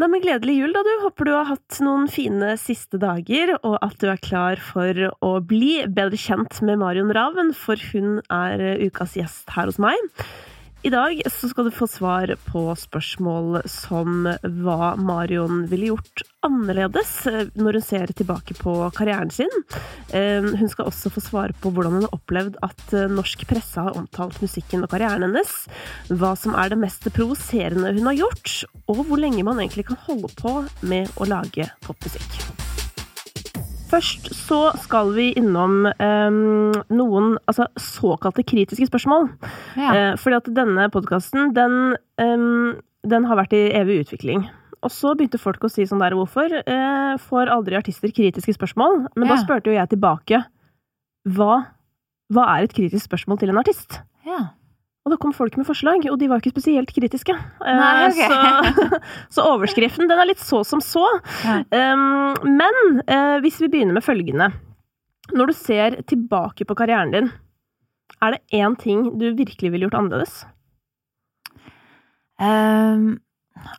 Nei, men Gledelig jul, da, du. Håper du har hatt noen fine siste dager, og at du er klar for å bli bedre kjent med Marion Raven, for hun er ukas gjest her hos meg. I dag så skal du få svar på spørsmål som hva Marion ville gjort annerledes eh, når hun ser tilbake på karrieren sin. Eh, hun skal også få svare på hvordan hun har opplevd at eh, norsk presse har omtalt musikken og karrieren hennes, hva som er det mest provoserende hun har gjort, og hvor lenge man egentlig kan holde på med å lage popmusikk. Først så skal vi innom um, noen altså, såkalte kritiske spørsmål. Ja. Uh, fordi at denne podkasten, den, um, den, har vært i evig utvikling. Og så begynte folk å si sånn der Hvorfor uh, får aldri artister kritiske spørsmål? Men ja. da spurte jo jeg tilbake. Hva, hva er et kritisk spørsmål til en artist? Ja. Og da kom folk med forslag, og de var ikke spesielt kritiske. Eh, Nei, okay. så, så, overskriften den er litt så som så. Ja. Um, men uh, hvis vi begynner med følgende Når du ser tilbake på karrieren din, er det én ting du virkelig ville gjort annerledes? Um,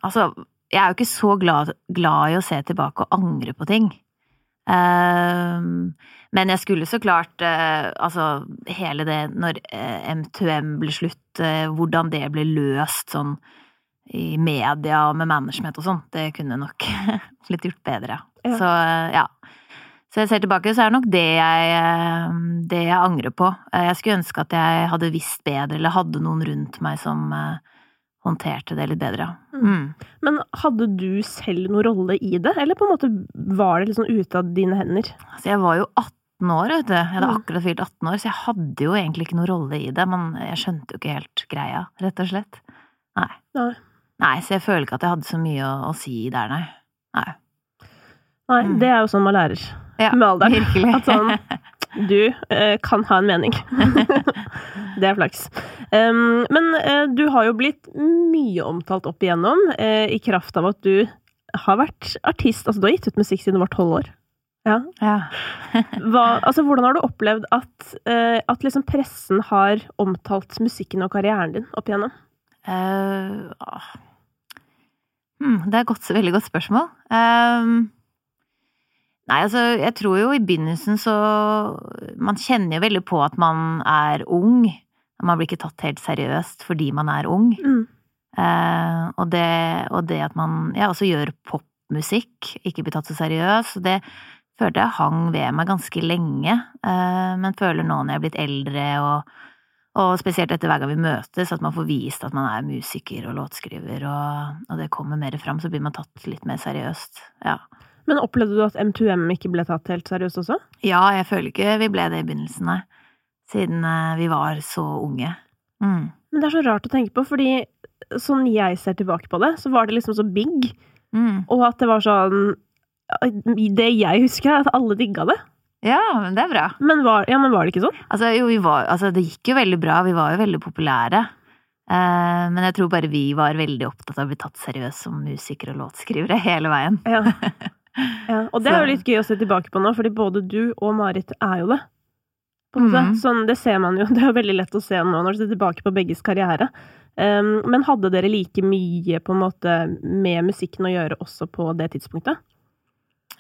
altså, jeg er jo ikke så glad, glad, i å se tilbake og angre på ting. Um, men jeg skulle så klart eh, Altså, hele det når eh, M2M ble slutt, eh, hvordan det ble løst sånn i media og med management og sånn, det kunne nok blitt gjort bedre. Ja. Så ja. Så jeg ser tilbake, så er det nok det jeg, det jeg angrer på. Jeg skulle ønske at jeg hadde visst bedre, eller hadde noen rundt meg som håndterte det litt bedre. Mm. mm. Men hadde du selv noen rolle i det, eller på en måte var det liksom ute av dine hender? Altså, jeg var jo 18 år, vet du. Jeg hadde mm. akkurat fylt 18 år, så jeg hadde jo egentlig ikke noen rolle i det. Men jeg skjønte jo ikke helt greia, rett og slett. Nei. Nei. nei så jeg føler ikke at jeg hadde så mye å, å si der, nei. Nei. Nei, mm. det er jo sånn man lærer ja, med alderen. Virkelig. At sånn Du eh, kan ha en mening. det er flaks. Um, men eh, du har jo blitt mye omtalt opp igjennom, eh, i kraft av at du har vært artist. Altså, du har gitt ut musikk siden du var tolv år. Ja. ja. Hva, altså, hvordan har du opplevd at, uh, at liksom pressen har omtalt musikken og karrieren din opp igjennom? Uh, hmm, det er et veldig godt spørsmål. Um, nei, altså, jeg tror jo i begynnelsen så Man kjenner jo veldig på at man er ung. Man blir ikke tatt helt seriøst fordi man er ung. Mm. Eh, og, det, og, det, at man ja, også gjør popmusikk, ikke blir tatt så seriøst. Det, følte jeg hang ved meg ganske lenge, eh, men føler nå når jeg er blitt eldre og, og spesielt etter hver gang vi møtes, at man får vist at man er musiker og låtskriver, og, og det kommer mer fram, så blir man tatt litt mer seriøst. Ja. Men opplevde du at M2M ikke ble tatt helt seriøst også? Ja, jeg føler ikke vi ble det i begynnelsen, nei. Siden eh, vi var så unge. Mm. Men det er så rart å tenke på, fordi sånn jeg ser tilbake på det, så var det liksom så big, mm. og at det var sånn det jeg husker, er at alle digga det. Ja, men det er bra. Men var, ja, men var det ikke sånn? Altså, jo, var, altså, det gikk jo veldig bra. Vi var jo veldig populære. Eh, men jeg tror bare vi var veldig opptatt av å bli tatt seriøst som musikere og låtskrivere hele veien. Ja. ja. Og det er jo litt gøy å se tilbake på nå, fordi både du og Marit er jo det. Mm. Sånn, det ser man jo. Det er jo veldig lett å se nå når du ser tilbake på begges karriere. Um, men hadde dere like mye på en måte med musikken å gjøre også på det tidspunktet?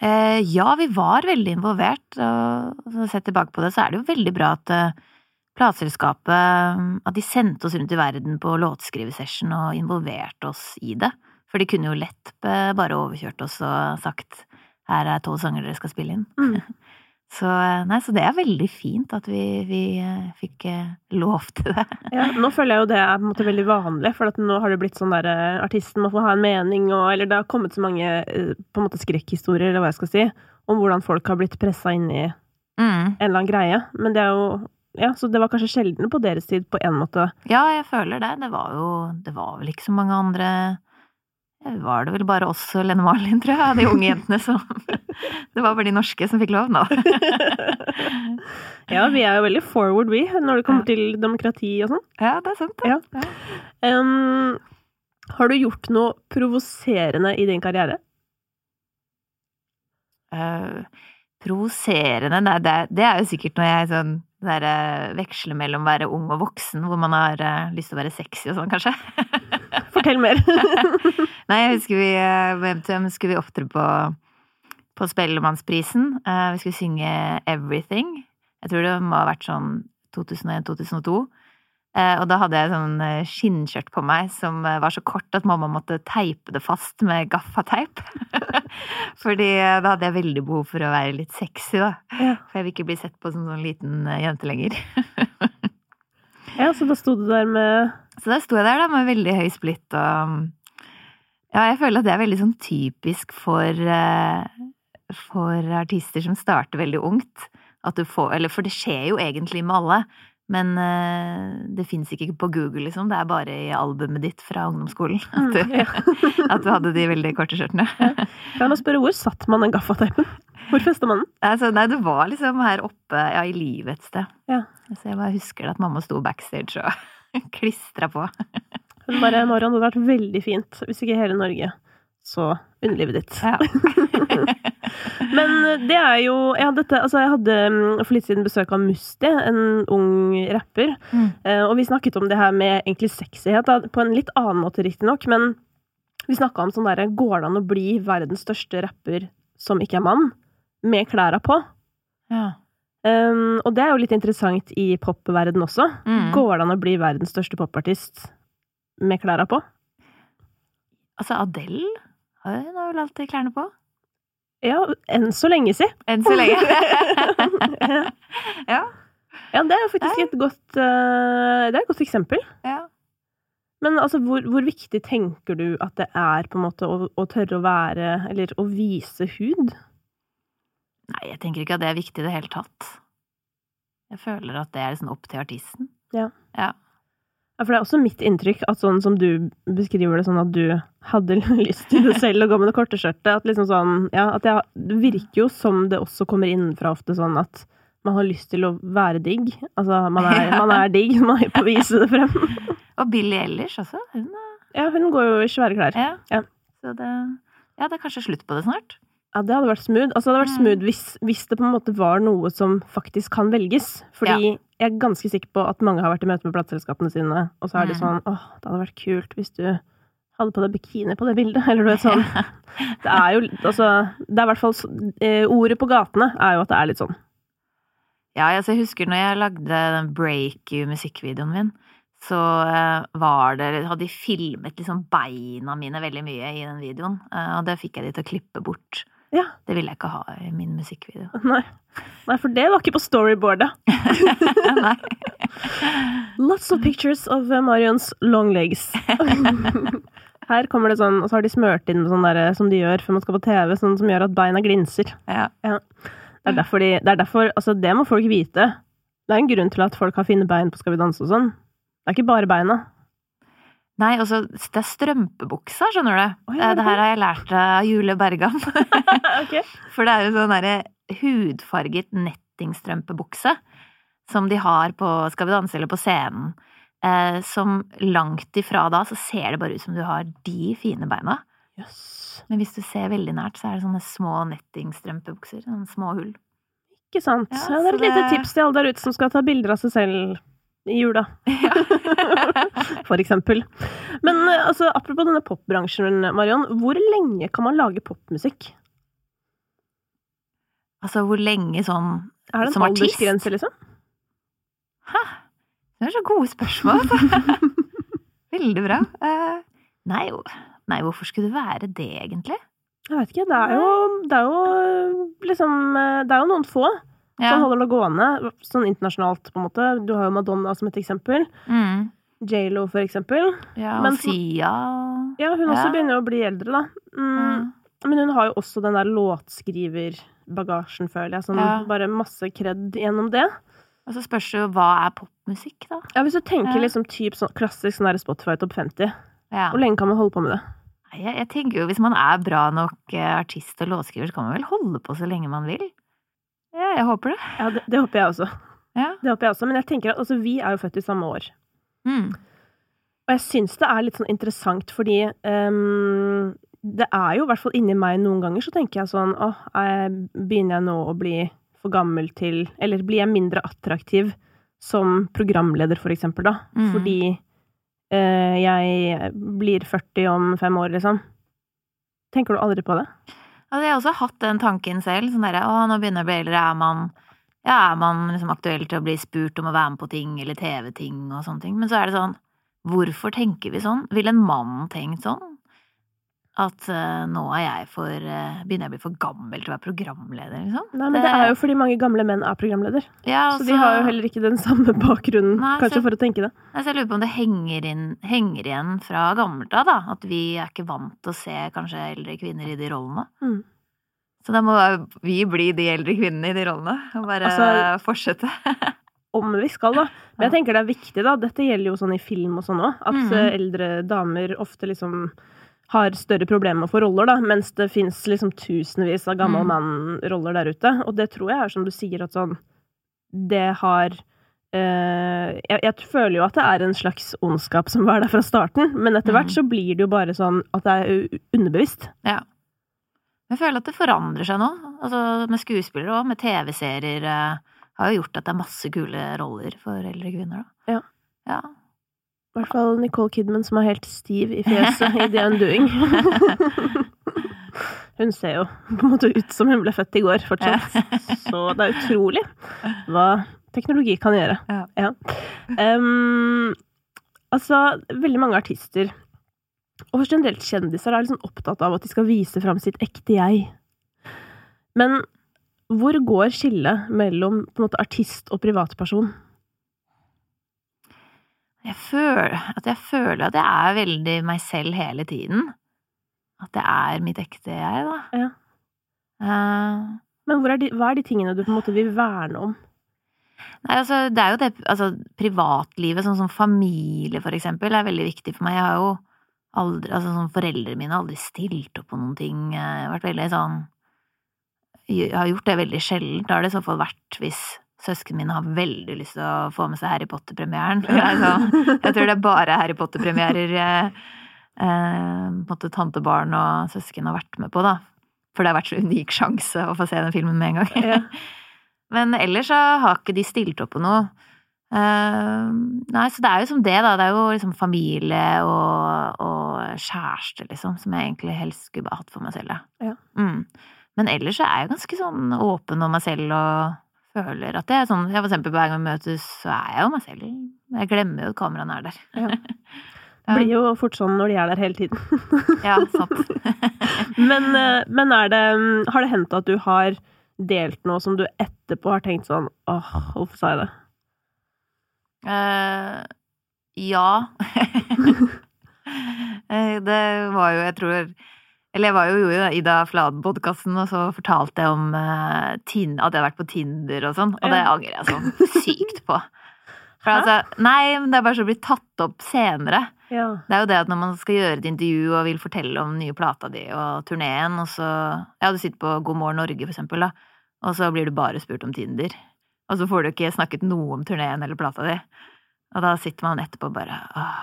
Eh, ja, vi var veldig involvert, og sett tilbake på det, så er det jo veldig bra at uh, plateselskapet At de sendte oss rundt i verden på låtskrivesession og involverte oss i det. For de kunne jo lett bare overkjørt oss og sagt her er tolv sanger dere skal spille inn. Mm. Så, nei, så det er veldig fint at vi, vi eh, fikk eh, lov til det. Ja, nå føler jeg jo det er måte, veldig vanlig, for nå har det blitt sånn der eh, artisten må få ha en mening, og Eller det har kommet så mange på en måte skrekkhistorier, eller hva jeg skal si, om hvordan folk har blitt pressa inn i mm. en eller annen greie. Men det er jo ja, Så det var kanskje sjeldnere på deres tid, på en måte? Ja, jeg føler det. Det var jo Det var vel ikke så mange andre var det vel bare oss og Lene Marlin, tror jeg, de unge jentene som Det var bare de norske som fikk lov nå. ja, vi er jo veldig forward, vi, når det kommer ja. til demokrati og sånn. Ja, det er sant. Ja. Ja. Um, har du gjort noe provoserende i din karriere? Uh, provoserende Nei, det, det, er jo sikkert når jeg sånn der, veksler mellom mellom være ung og voksen, hvor man har uh, lyst til å være sexy og sånn, kanskje. Fortell mer. Nei, jeg husker vi eh, MTM skulle vi opptre på, på Spellemannsprisen. Eh, vi skulle synge Everything. Jeg tror det må ha vært sånn 2001-2002. Eh, og da hadde jeg sånn skinnskjørt på meg som var så kort at mamma måtte teipe det fast med gaffateip. Fordi da hadde jeg veldig behov for å være litt sexy, da. For jeg vil ikke bli sett på som sånn liten jente lenger. Ja, så da sto du der med Så da sto jeg der da med veldig høy splitt og Ja, jeg føler at det er veldig sånn typisk for eh, For artister som starter veldig ungt. Får for det skjer jo egentlig med alle. Men eh, det fins ikke på Google, liksom. Det er bare i albumet ditt fra ungdomsskolen at du, Mm, at du hadde de veldig korte skjørtene. Kan jeg spørre, hvor satt man den gaffateipen? Hvor festa man den? Altså, nei, det var liksom her oppe, ja, i livet et sted. Ja. Så jeg bare husker at mamma sto backstage og klistra på. Hun bare, Marion, det hadde vært veldig fint hvis ikke hele Norge så underlivet ditt. Ja. Men eh, det er jo ja, dette, altså Jeg hadde mm, for litt siden besøk av Musti, en ung rapper. Mm. Eh, Og vi snakket om det her med egentlig sexyhet, da, på en litt annen måte riktignok. Men vi snakka om sånn derre Går det an å bli verdens største rapper som ikke er mann, med klæra på? ja. Um, og det er jo litt interessant i popverden også. Mm. Går det an å bli verdens største popartist med klæra på? Altså, Adele hun har vel alltid klærne på? Ja, enn så lenge, si. Enn så lenge. ja. Ja, det er jo faktisk et godt uh, Det er et godt eksempel. ja. Men altså, hvor, hvor viktig tenker du at det er på en måte å, å tørre å være Eller å vise hud? Nei, jeg tenker ikke at det er viktig i det hele tatt. Jeg føler at det er liksom opp til artisten. Ja. Ja, for det er også mitt inntrykk at sånn som du beskriver det, sånn at du hadde lyst til det selv å gå med det korte skjørtet, at liksom sånn Ja, at jeg, det virker jo som det også kommer innenfra ofte sånn at man har lyst til å være digg. Altså, man er, Ja. man er digg, man er på å vise det frem. Og Billie Eilish også. Hun er Ja, hun går jo i svære klær. ja. Ja. Så det Ja, det er kanskje slutt på det snart. Ja, det hadde vært smooth. Altså, det hadde vært Mm. smooth hvis, hvis det på en måte var noe som faktisk kan velges. Fordi jeg er ganske sikker på at mange har vært i møte med plateselskapene sine, og så er det Mm. sånn åh, det hadde vært kult hvis du hadde på deg bikini på det bildet, eller du vet sånn. Det er jo altså Det er i hvert fall eh, Ordet på gatene er jo at det er litt sånn. Ja, altså, jeg husker når jeg lagde den Break You-musikkvideoen min, så eh, var det Hadde de filmet liksom beina mine veldig mye i den videoen, eh, og det fikk jeg de til å klippe bort. Ja. Det ville jeg ikke ha i min musikkvideo. Nei. Nei, for det var ikke på storyboardet. Nei. Lots of pictures of uh, Marions long legs. Her kommer det sånn, og så har de smørt inn med sånn der, som de gjør før man skal på TV, sånn som gjør at beina glinser. Ja. Det er derfor, de, det er derfor Altså, det må folk vite. Det er en grunn til at folk har fine bein på Skal vi danse og sånn. Det er ikke bare beina. Nei, og det er strømpebuksa, skjønner du. Oh, ja, Eh, det her har jeg lært av Jule Bergan. okay. For det er jo sånn derre hudfarget nettingstrømpebukse som de har på Skal vi danse eller på scenen. Eh, som langt ifra da så ser det bare ut som du har de fine beina. Yes. Men hvis du ser veldig nært, så er det sånne små nettingstrømpebukser. Sånne små hull. Ikke sant. Ja, Ja, det er et lite det- tips til alle der ute som skal ta bilder av seg selv i jula, for eksempel. Men eh, altså, apropos denne popbransjen, Marion. Hvor lenge kan man lage popmusikk? Altså, hvor lenge sånn Er det en aldersgrense, liksom? Hæ? Det er så gode spørsmål. altså. Veldig bra. Uh, nei, nei, hvorfor skulle det være det, egentlig? Jeg vet ikke. Det er jo, det er jo liksom eh, Det er jo noen få Ja. som holder det gående, sånn internasjonalt, på en måte. Du har jo Madonna som et eksempel. Mm. J.Lo, for eksempel. ja og for- Sia Ja, hun også Ja. begynner jo å bli eldre, da. Mm. Mm. Men hun har jo også den der låtskriverbagasjen, føler jeg. Sånn Ja. bare masse kred gjennom det. Og så spørs det jo hva er popmusikk, da? Ja, Hvis du tenker Ja. liksom typ sånn klassisk sånn Spotify topp 50, Ja. hvor lenge kan man holde på med det? Jeg, jeg tenker jo hvis man er bra nok eh, artist og låtskriver, så kan man vel holde på så lenge man vil? Ja, jeg håper det. Ja, det, det håper jeg også. Ja. Det håper jeg også. Men jeg tenker at altså, vi er jo født i samme år. Mm. Og jeg syns det er litt sånn interessant, fordi um, det er jo i hvert fall inni meg noen ganger så tenker jeg sånn åh, begynner jeg nå å bli for gammel til Eller blir jeg mindre attraktiv som programleder, for eksempel, da? Mm. Fordi uh, jeg blir 40 om fem år, liksom. Tenker du aldri på det? Altså, jeg har også hatt den tanken selv. Sånn derre å, nå begynner jeg å bli eldre, er man ja, er man liksom aktuell til å bli spurt om å være med på ting eller TV-ting og sånne ting? Men så er det sånn, hvorfor tenker vi sånn? Ville en mann tenkt sånn? At uh, nå er jeg for uh, Begynner jeg å bli for gammel til å være programleder, liksom? Nei, men det er jo fordi mange gamle menn er programleder. ja, Så de har jo heller ikke den samme bakgrunnen, Nei, kanskje, så- for å tenke det. Nei, så jeg lurer på om det henger, inn, henger igjen fra gammelt av, da. At vi er ikke vant til å se kanskje eldre kvinner i de rollene. Mm. Så da må vi bli de eldre kvinnene i de rollene. Og bare Altså- fortsette. Om vi skal, da. Men jeg tenker det er viktig, da. Dette gjelder jo sånn i film og sånn òg. At eh, eldre damer ofte liksom har større problemer med å få roller, da. Mens det fins liksom tusenvis av gammel Mm. mann-roller der ute. Og det tror jeg er som du sier, at sånn Det har eh, jeg, jeg føler jo at det er en slags ondskap som var der fra starten, men etter hvert Mhm. så blir det jo bare sånn at det er underbevisst. Ja. Jeg føler at det forandrer seg nå. Altså med skuespillere og med TV-serier. eh, har jo gjort at det er masse kule roller for eldre kvinner, da. Ja. ja. I hvert fall Nicole Kidman, som er helt stiv i fjeset i The Undoing. Hun ser jo på en måte ut som hun ble født i går, fortsatt. Så det er utrolig hva teknologi kan gjøre. Ja. Um, altså, veldig mange artister, og generelt kjendiser, er liksom opptatt av at de skal vise fram sitt ekte jeg. Men hvor går skillet mellom på en måte, artist og privatperson? Jeg føler, at jeg føler at jeg er veldig meg selv hele tiden. At det er mitt ekte jeg, da. Ja. Uh, Men hvor er de, hva er de tingene du på en måte vil verne om? Nei, altså, det er jo det Altså, privatlivet, sånn som familie, for eksempel, er veldig viktig for meg. Jeg har jo aldri Altså, sånn foreldrene mine har aldri stilt opp på noen ting. Jeg har vært veldig sånn Jeg har gjort det veldig sjelden. Da har det i så fall vært hvis søsknene mine har veldig lyst til å få med seg Harry Potter-premieren. Er sånn- Jeg tror det er bare Harry Potter-premierer eh, eh, tantebarn og søsken har vært med på, da. For det har vært så unik sjanse å få se den filmen med en gang. Ja. Men ellers så har ikke de stilt opp på noe. Uh, nei, så det er jo som det, da. Det er jo liksom familie og, og kjæreste, liksom, som jeg egentlig helst skulle hatt for meg selv, Ja. Mm. Men ellers så er jeg ganske sånn åpen om meg selv og føler at jeg er sånn jeg For eksempel hver gang vi møtes, så er jeg jo meg selv. Jeg glemmer jo at kameraene er der. Ja. Det blir jo fort sånn når de er der hele tiden. Ja, sant. Men, eh, men er det mm, Har det hendt at du har delt noe som du etterpå har tenkt sånn åh, hvorfor sa jeg det? Uh, ja. Eh, det var jo, jeg tror Eller jeg var jo jo i Ida Fladen-podkasten, og så fortalte jeg om uh, tin, at jeg hadde vært på Tinder og sånn, og det Ja. angrer jeg sånn sykt på. For altså, nei, men det er bare så blitt tatt opp senere. Ja. Det er jo det at når man skal gjøre et intervju og vil fortelle om den nye plata di og turneen, og så Ja, du sitter på God morgen Norge, for eksempel, da, og så blir du bare spurt om Tinder. Og så får du ikke snakket noe om turneen eller plata di. Og da sitter man etterpå bare Åh,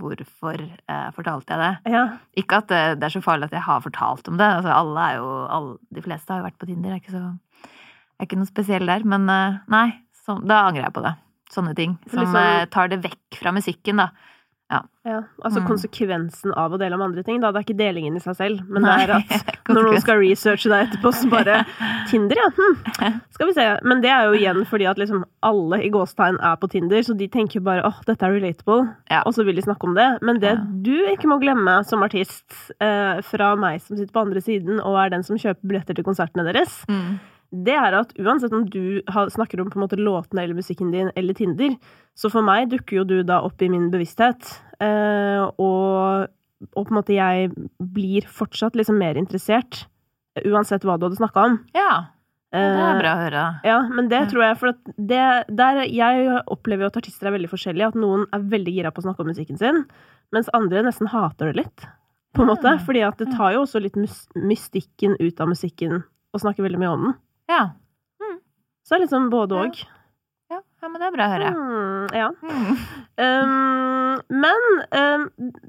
hvorfor eh, fortalte jeg det? ja. Ikke at det, det er så farlig at jeg har fortalt om det. Altså, alle er jo alle, De fleste har jo vært på Tinder. Jeg er ikke så Jeg er ikke noe spesiell der. Men eh, nei, så, da angrer jeg på det. Sånne ting. Som Liksom- eh, tar det vekk fra musikken, da. Ja. Altså Mm. konsekvensen av å dele om andre ting, da. Det er ikke delingen i seg selv, men Nei, det er at når noen skal researche deg etterpå, så bare Tinder, ja. Hm. Skal vi se. Men det er jo igjen fordi at liksom alle i gåstegn er på Tinder, så de tenker bare åh, dette er relatable, Ja. og så vil de snakke om det. Men det Ja. du ikke må glemme som artist, eh, fra meg som sitter på andre siden og er den som kjøper billetter til konsertene deres, Mm. Det er at uansett om du snakker om på en måte låtene eller musikken din eller Tinder, så for meg dukker jo du da opp i min bevissthet, eh, og, og på en måte jeg blir fortsatt liksom mer interessert, eh, uansett hva du hadde snakka om. Ja, det er Eh, bra å høre. Ja, men det tror jeg, for at det, der, jeg opplever jo at artister er veldig forskjellige, at noen er veldig gira på å snakke om musikken sin, mens andre nesten hater det litt, på en måte, fordi at det tar jo også litt mystikken ut av musikken å snakke veldig mye om den. Ja. Så det er liksom både Ja. og. ja. ja, men det er bra å høre. Mm, ja. Mm. Um, men um,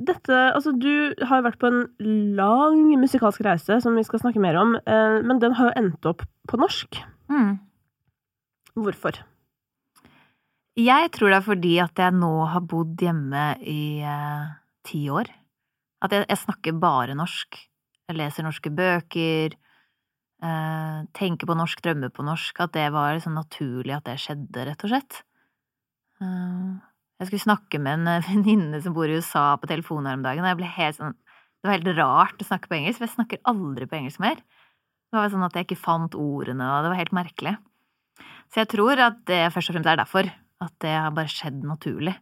dette Altså, du har vært på en lang musikalsk reise, som vi skal snakke mer om, uh, men den har jo endt opp på norsk. Mm. Hvorfor? Jeg tror det er fordi at jeg nå har bodd hjemme i uh, ti år. At jeg, jeg, snakker bare norsk. Jeg leser norske bøker, eh, tenke på norsk, drømme på norsk. At det var liksom naturlig at det skjedde, rett og slett. Eh, jeg skulle snakke med en venninne som bor i USA på telefonen her om dagen, og jeg ble helt sånn Det var helt rart å snakke på engelsk, for jeg snakker aldri på engelsk mer. Det var sånn at jeg ikke fant ordene, og det var helt merkelig. Så jeg tror at det først og fremst er derfor. At det har bare skjedd naturlig.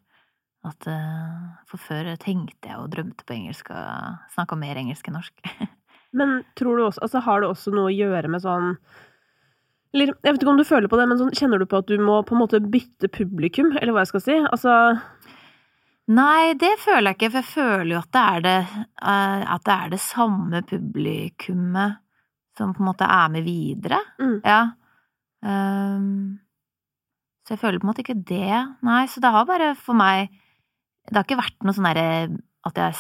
At, uh, for før tenkte jeg og drømte på engelsk og snakka mer engelsk enn norsk. men tror du også, altså har det også noe å gjøre med sånn Eller jeg vet ikke om du føler på det, men sånn, kjenner du på at du må på en måte bytte publikum, eller hva jeg skal si? Altså Nei, det føler jeg ikke, for jeg føler jo at det er det, uh, at det, er det samme publikummet som på en måte er med videre. Mm. Ja. Um, så jeg føler på en måte ikke det. Nei, så det har bare for meg Det har ikke vært noe sånn derre at jeg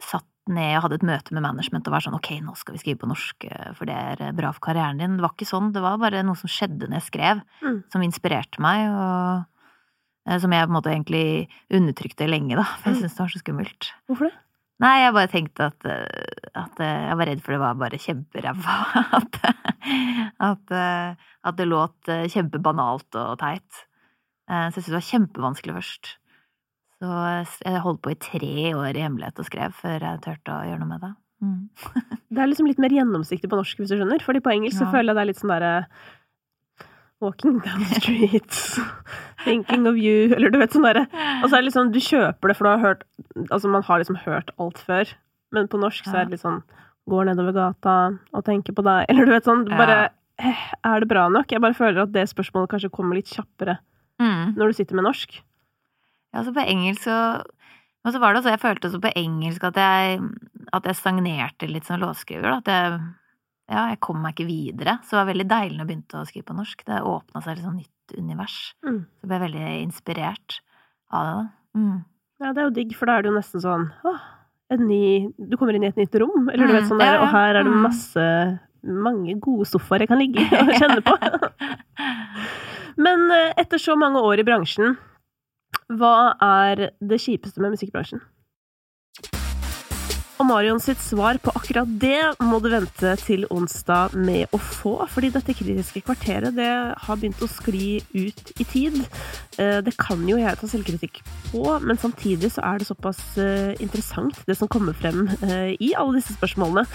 satt ned og hadde et møte med management og var sånn ok, nå skal vi skrive på norsk, eh, for det er eh, bra for karrieren din. Det var ikke sånn. Det var bare noe som skjedde når jeg skrev, mm. som inspirerte meg, og eh, som jeg på en måte egentlig undertrykte lenge, da, for jeg mm. syntes det var så skummelt. Hvorfor det? Nei, jeg bare tenkte at, at jeg var redd for det var bare kjemperæva. At, at, at, det låt kjempebanalt og teit. Så jeg syntes det var kjempevanskelig først. Så jeg holdt på i tre år i hemmelighet og skrev før jeg turte å gjøre noe med det. Mm. det er liksom litt mer gjennomsiktig på norsk, hvis du skjønner. Fordi på engelsk ja. så føler jeg det er litt sånn derre Walking down the streets, thinking of you Eller du vet sånn derre Og så er det liksom Du kjøper det, for du har hørt Altså, man har liksom hørt alt før. Men på norsk så er det litt sånn Går nedover gata og tenker på deg Eller du vet sånn Bare ja. Er det bra nok? Jeg bare føler at det spørsmålet kanskje kommer litt kjappere mm. når du sitter med norsk? Ja, så på engelsk så Men så var det også, jeg følte også på engelsk at jeg, at jeg stagnerte litt som låtskriver. At jeg, ja, jeg kom meg ikke videre. Så det var veldig deilig når jeg begynte å skrive på norsk. Det åpna seg et sånn nytt univers. Mm. Så ble jeg veldig inspirert av det. Mm. Ja, det er jo digg, for da er det jo nesten sånn åh, ny, Du kommer inn i et nytt rom, eller du vet mm. sånn der, ja, ja. og her er det mm. masse mange gode sofaer jeg kan ligge i og kjenne på. Men eh, etter så mange år i bransjen, hva er det kjipeste med musikkbransjen? Og Marion sitt svar på akkurat det må du vente til onsdag med å få, fordi dette kritiske kvarteret det har begynt å skli ut i tid. Eh, det kan jo jeg ta selvkritikk på, men samtidig så er det såpass eh, interessant det som kommer frem eh, i alle disse spørsmålene,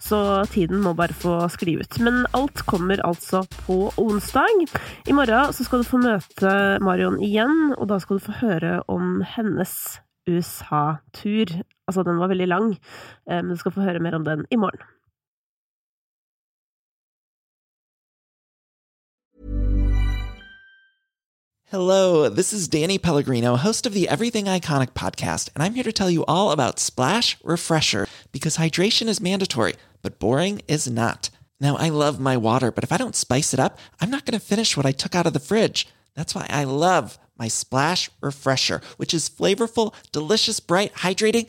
så tiden må bare få skli ut. Men alt kommer altså på onsdag. I morgen så skal du få møte Marion igjen, og da skal du få høre om hennes USA-tur. Altså, den var veldig lang, eh, men du skal få høre mer om den i morgen. Hello, this is Danny Pellegrino, host of the Everything Iconic podcast, and I'm here to tell you all about Splash Refresher because hydration is mandatory, but boring is not. Now, I love my water, but if I don't spice it up, I'm not going to finish what I took out of the fridge. That's why I love my Splash Refresher, which is flavorful, delicious, bright, hydrating,